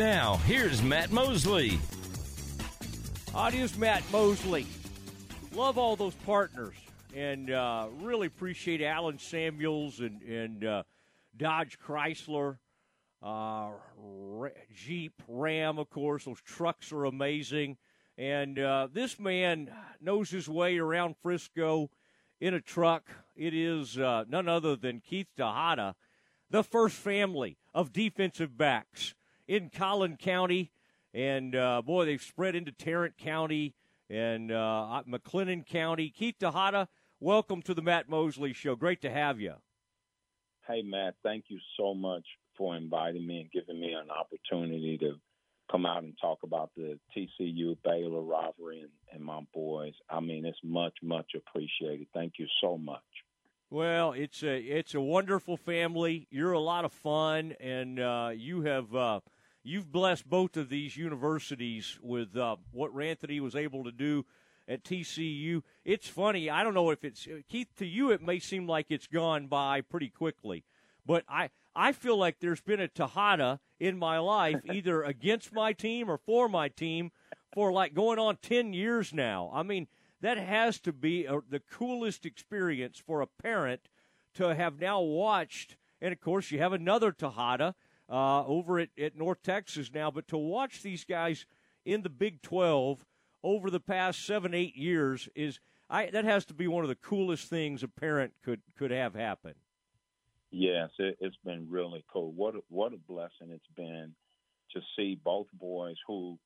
Now, here's Matt Mosley. Audience Matt Mosley. Love all those partners and uh, really appreciate Allen Samuels and, and uh, Dodge Chrysler, uh, Jeep, Ram, of course. Those trucks are amazing. And uh, this man knows his way around Frisco in a truck. It is uh, none other than Keith Texada, the first family of defensive backs in Collin County. And uh, boy, they've spread into Tarrant County and uh, McLennan County. Keith Texada, welcome to the Matt Mosley Show. Great to have you. Hey, Matt, thank you so much for inviting me and giving me an opportunity to come out and talk about the TCU Baylor rivalry and, and my boys. I mean, it's much, much appreciated. Thank you so much. Well, it's a it's a wonderful family. You're a lot of fun, and uh, you have uh, you've blessed both of these universities with uh, what Ranthony was able to do at TCU. It's funny. I don't know if it's Keith to you. It may seem like it's gone by pretty quickly, but I I feel like there's been a Texada in my life, either against my team or for my team, for like going on 10 years now. I mean, that has to be a, the coolest experience for a parent to have now watched. And of course, you have another Texada uh, over at, at North Texas now, but to watch these guys in the Big 12 over the past seven, eight years is. I, that has to be one of the coolest things a parent could could have happen. Yes, it, has been really cool. What a, what a blessing it's been to see both boys who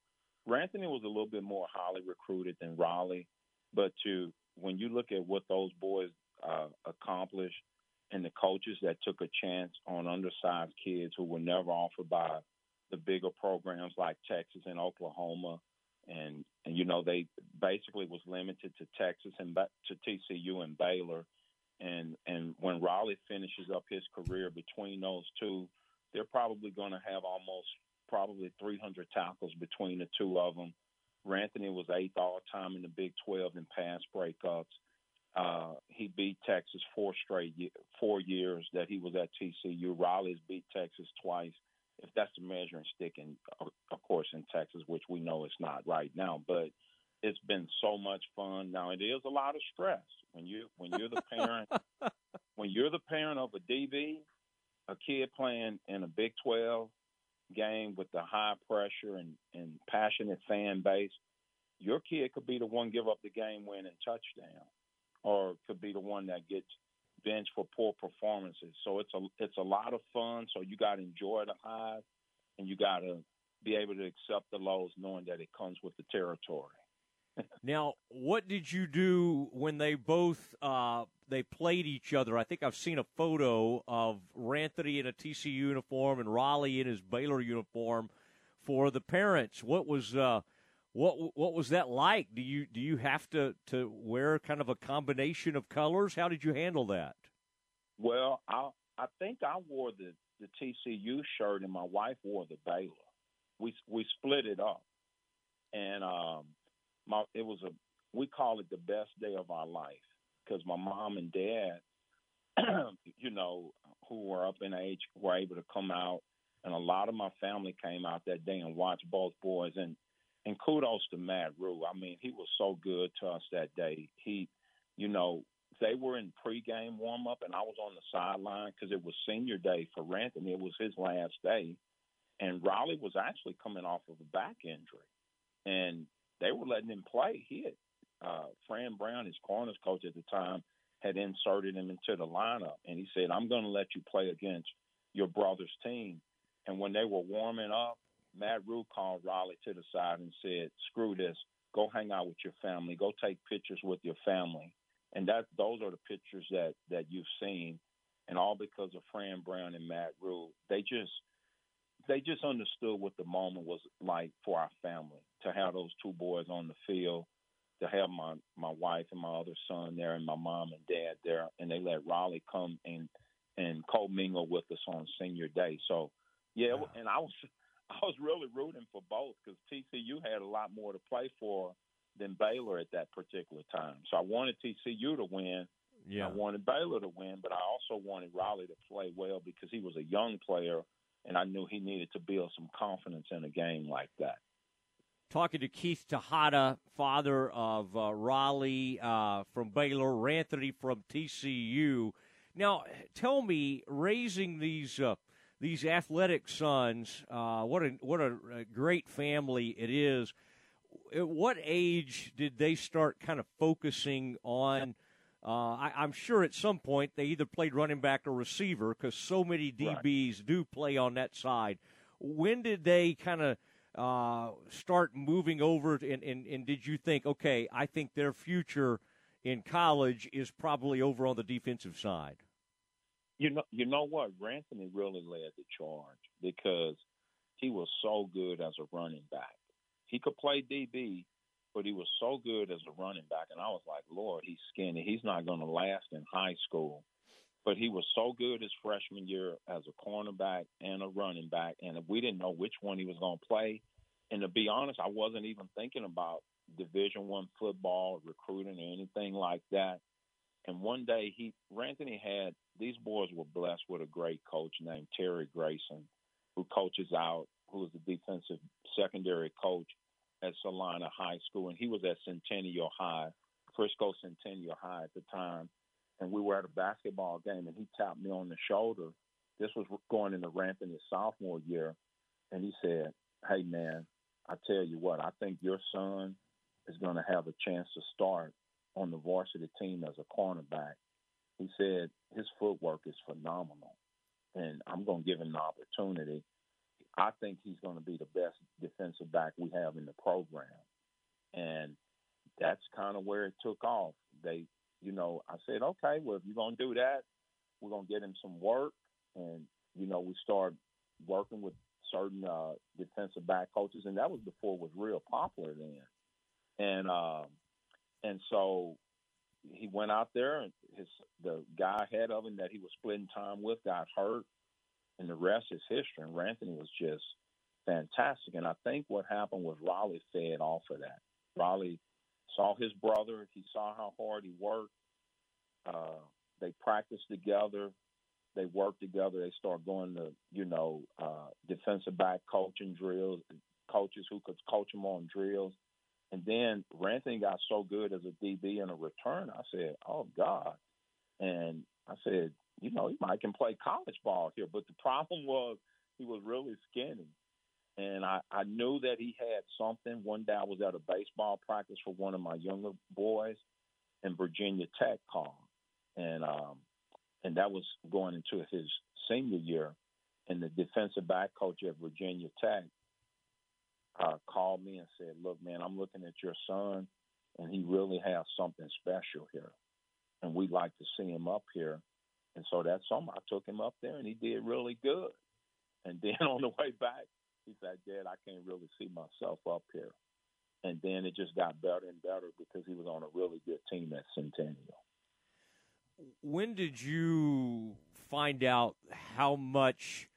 Ranthony was a little bit more highly recruited than Raleigh, but to when you look at what those boys uh, accomplished and the coaches that took a chance on undersized kids who were never offered by the bigger programs like Texas and Oklahoma, and and you know they basically was limited to Texas and to TCU and Baylor and and when Raleigh finishes up his career between those two, they're probably going to have almost probably 300 tackles between the two of them. Ranthony was eighth all time in the Big 12 in pass breakups. Uh, he beat Texas four straight four years that he was at TCU. Raleigh's beat Texas twice. If that's the measuring stick, in of course in Texas, which we know it's not right now, but it's been so much fun. Now it is a lot of stress when you when you're the parent when you're the parent of a DB, a kid playing in a Big Twelve game with the high pressure and, and passionate fan base, your kid could be the one give up the game winning touchdown, or could be the one that gets benched for poor performances. So it's a it's a lot of fun. So you got to enjoy the highs, and you got to be able to accept the lows, knowing that it comes with the territory now, what did you do when they both uh, they played each other? I think I've seen a photo of Ranthony in a TCU uniform and Raleigh in his Baylor uniform for the parents. What was uh, what what was that like? Do you do you have to to wear kind of a combination of colors? How did you handle that? Well, I I think I wore the the TCU shirt and my wife wore the Baylor. We we split it up, and um, my it was a we call it the best day of our life because my mom and dad, you know, who were up in age, were able to come out, and a lot of my family came out that day and watched both boys. And and kudos to Matt Rhule. I mean, he was so good to us that day. He, you know, they were in pregame warm up, and I was on the sideline because it was senior day for Ranthony. It was his last day, and Raleigh was actually coming off of a back injury, and they were letting him play. He had uh, Fran Brown, his corners coach at the time, had inserted him into the lineup, and he said, "I'm going to let you play against your brother's team." And when they were warming up, Matt Rhule called Raleigh to the side and said, "Screw this. Go hang out with your family. Go take pictures with your family." And that those are the pictures that that you've seen, and all because of Fran Brown and Matt Rhule. They just they just understood what the moment was like for our family to have those two boys on the field, to have my my wife and my other son there, and my mom and dad there, and they let Raleigh come and and co-mingle with us on senior day. So, yeah, wow. and I was I was really rooting for both because TCU had a lot more to play for than Baylor at that particular time. So I wanted TCU to win. Yeah. I wanted Baylor to win, but I also wanted Raleigh to play well because he was a young player and I knew he needed to build some confidence in a game like that. Talking to Keith Texada, father of uh, Raleigh uh, from Baylor, Ranthony from TCU. Now, tell me, raising these uh, these athletic sons, uh, what a what a, a great family it is. At what age did they start kind of focusing on? Uh, I, am sure at some point they either played running back or receiver because so many DBs right. do play on that side. When did they kind of uh, start moving over? And, and, and did you think, okay, I think their future in college is probably over on the defensive side? You know, you know what? Ranthony really led the charge because he was so good as a running back. He could play DB, but he was so good as a running back. And I was like, Lord, he's skinny. He's not going to last in high school. But he was so good his freshman year as a cornerback and a running back. And we didn't know which one he was going to play. And to be honest, I wasn't even thinking about Division One football, recruiting, or anything like that. And one day, he Ranthony had these boys were blessed with a great coach named Terry Grayson, who coaches out, who is the defensive secondary coach at Salina High School, and he was at Centennial High, Frisco Centennial High at the time. And we were at a basketball game, and he tapped me on the shoulder. This was going into Ranthony's sophomore year, and he said, "Hey man, I tell you what, I think your son is going to have a chance to start on the varsity team as a cornerback." He said his footwork is phenomenal, and I'm going to give him the opportunity I think he's going to be the best defensive back we have in the program. And that's kind of where it took off. They, you know, I said, okay, well, if you're going to do that, we're going to get him some work. And, you know, we started working with certain uh, defensive back coaches, and that was before it was real popular then. And, um, and so he went out there, and his the guy ahead of him that he was splitting time with got hurt and the rest is history. And Ranthony was just fantastic. And I think what happened was Raleigh fed off of that. Raleigh saw his brother. He saw how hard he worked. Uh, they practiced together. They worked together. They started going to, you know, uh, defensive back coaching drills, coaches who could coach them on drills. And then Ranthony got so good as a DB and a return. I said, "Oh God!" And I said, you know, he might can play college ball here. But the problem was he was really skinny. And I, I knew that he had something. One day I was at a baseball practice for one of my younger boys, and Virginia Tech called. And um, and that was going into his senior year. And the defensive back coach at Virginia Tech uh, called me and said, "Look, man, I'm looking at your son, and he really has something special here, and we'd like to see him up here." And so that summer, I took him up there, and he did really good. And then on the way back, he said, "Dad, I can't really see myself up here." And then it just got better and better because he was on a really good team at Centennial. When did you find out how much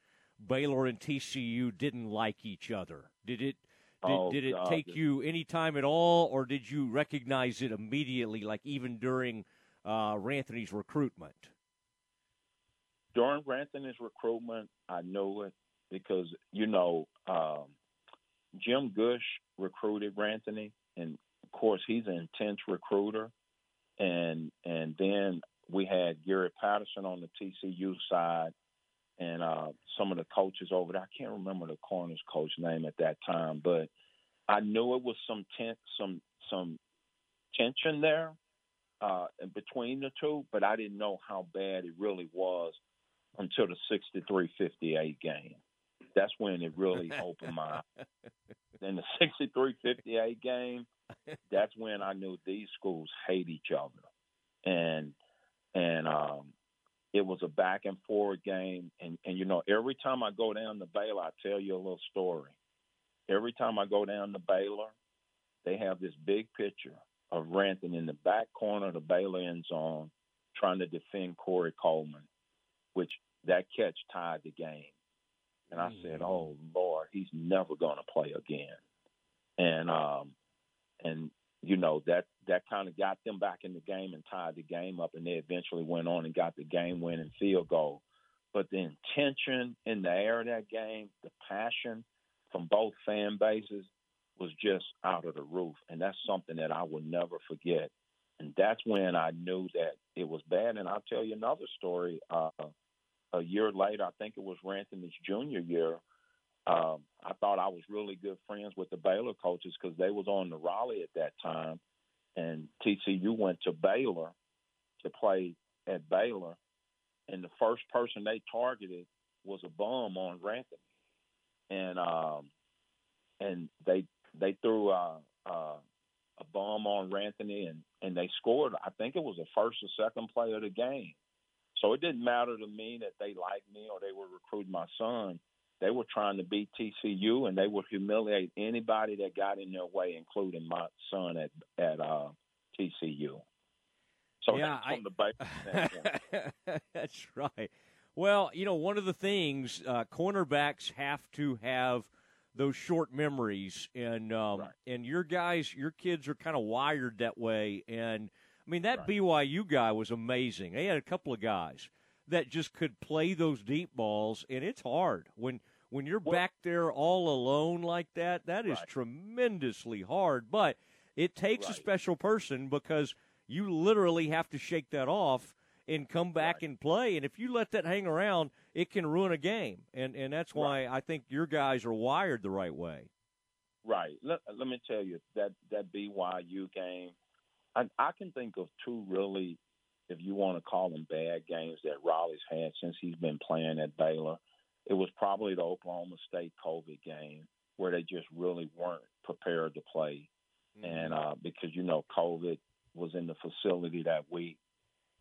Baylor and TCU didn't like each other? Did it did, oh, did it take you any time at all, or did you recognize it immediately, like even during uh, Ranthony's recruitment? during Ranthony's recruitment, I knew it because you know um, Jim Gush recruited Ranthony, and of course he's an intense recruiter, and and then we had Gary Patterson on the TCU side, and uh, some of the coaches over there. I can't remember the corners coach name at that time, but I knew it was some ten, some some tension there uh, between the two, but I didn't know how bad it really was until the 63-58 game. That's when it really opened my eyes. In the 63-58 game, that's when I knew these schools hate each other. And and um it was a back and forward game and and you know every time I go down to Baylor I tell you a little story. Every time I go down to Baylor, they have this big picture of Ranthony in the back corner of the Baylor end zone trying to defend Corey Coleman, which that catch tied the game. And I said, mm. "Oh Lord, he's never going to play again." And um, and you know that that kind of got them back in the game and tied the game up, and they eventually went on and got the game winning field goal. but the intention in the air of that game, the passion from both fan bases was just out of the roof. And that's something that I will never forget. And that's when I knew that it was bad. And I'll tell you another story. Uh, a year later, I think it was Ranthony's junior year. Um, I thought I was really good friends with the Baylor coaches because they was on the Raleigh at that time, and TCU went to Baylor to play at Baylor, and the first person they targeted was a bum on Ranthony, and um, and they they threw a, a, a bomb on Ranthony and and they scored. I think it was the first or second play of the game. So it didn't matter to me that they liked me or they were recruiting my son. They were trying to beat TCU and they would humiliate anybody that got in their way, including my son at at uh, TCU. So yeah, that's, I, that's right. Well, you know, one of the things uh, cornerbacks have to have those short memories, and um, right. and your guys, your kids are kind of wired that way. And I mean, that Right. BYU guy was amazing. They had a couple of guys that just could play those deep balls, and it's hard when when you're Well- back there all alone like that. That is Right. tremendously hard, but it takes a special person because you literally have to shake that off and come back Right. and play. And if you let that hang around, it can ruin a game. And and that's why I think your guys are wired the right way. Right. Let, let me tell you that that BYU game. I, I can think of two really, if you want to call them bad games that Raleigh's had since he's been playing at Baylor. It was probably the Oklahoma State COVID game where they just really weren't prepared to play, and uh, because you know COVID was in the facility that week,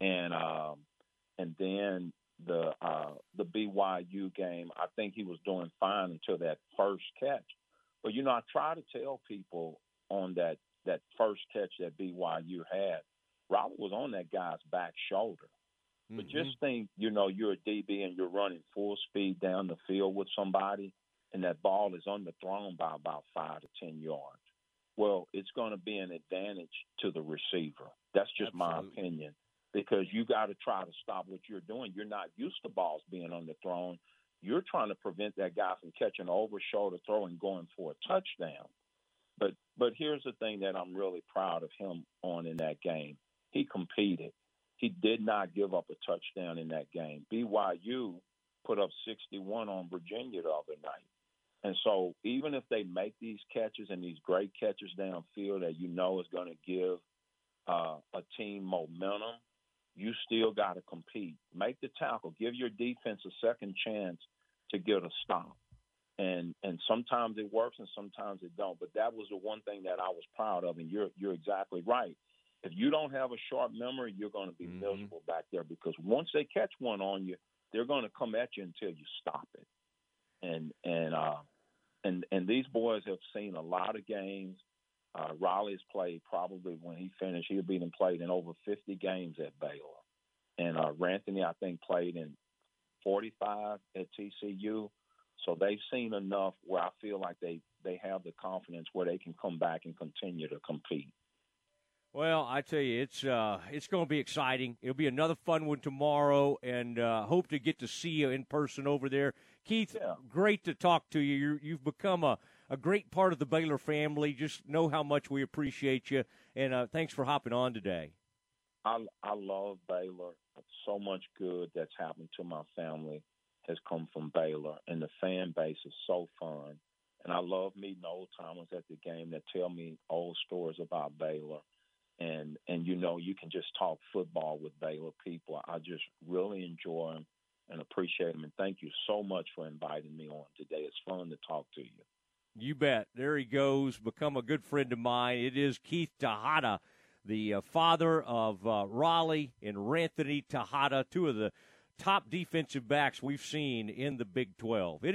and um, and then the uh, the BYU game. I think he was doing fine until that first catch. But you know, I try to tell people on that that first catch that BYU had, Raleigh was on that guy's back shoulder. But Mhm. just think, you know, you're a DB and you're running full speed down the field with somebody, and that ball is underthrown by about five to ten yards. Well, it's going to be an advantage to the receiver. That's just my opinion because you got to try to stop what you're doing. You're not used to balls being underthrown. You're trying to prevent that guy from catching an over shoulder throw and going for a touchdown. But but here's the thing that I'm really proud of him on in that game. He competed. He did not give up a touchdown in that game. BYU put up 61 on Virginia the other night. And so even if they make these catches and these great catches downfield that you know is going to give uh, a team momentum, you still got to compete. Make the tackle. Give your defense a second chance to get a stop. And and sometimes it works and sometimes it don't. But that was the one thing that I was proud of. And you're you're exactly right. If you don't have a sharp memory, you're going to be Mhm. miserable back there because once they catch one on you, they're going to come at you until you stop it. And and uh, and and these boys have seen a lot of games. Uh, Raleigh's played probably when he finished, he'll be played in over 50 games at Baylor. And uh, Ranthony, I think, played in 45 at TCU. So they've seen enough where I feel like they, they have the confidence where they can come back and continue to compete. Well, I tell you, it's uh, it's going to be exciting. It'll be another fun one tomorrow, and uh, hope to get to see you in person over there. Keith, Yeah. great to talk to you. You're, you've become a, a great part of the Baylor family. Just know how much we appreciate you, and uh, thanks for hopping on today. I I love Baylor. So much good that's happened to my family has come from Baylor, and the fan base is so fun. And I love meeting old timers at the game that tell me old stories about Baylor. And and you know you can just talk football with Baylor people. I just really enjoy them and appreciate them. And thank you so much for inviting me on today. It's fun to talk to you. You bet. There he goes. Become a good friend of mine. It is Keith Texada, the uh, father of uh, Raleigh and Ranthony Texada, two of the top defensive backs we've seen in the Big 12. It is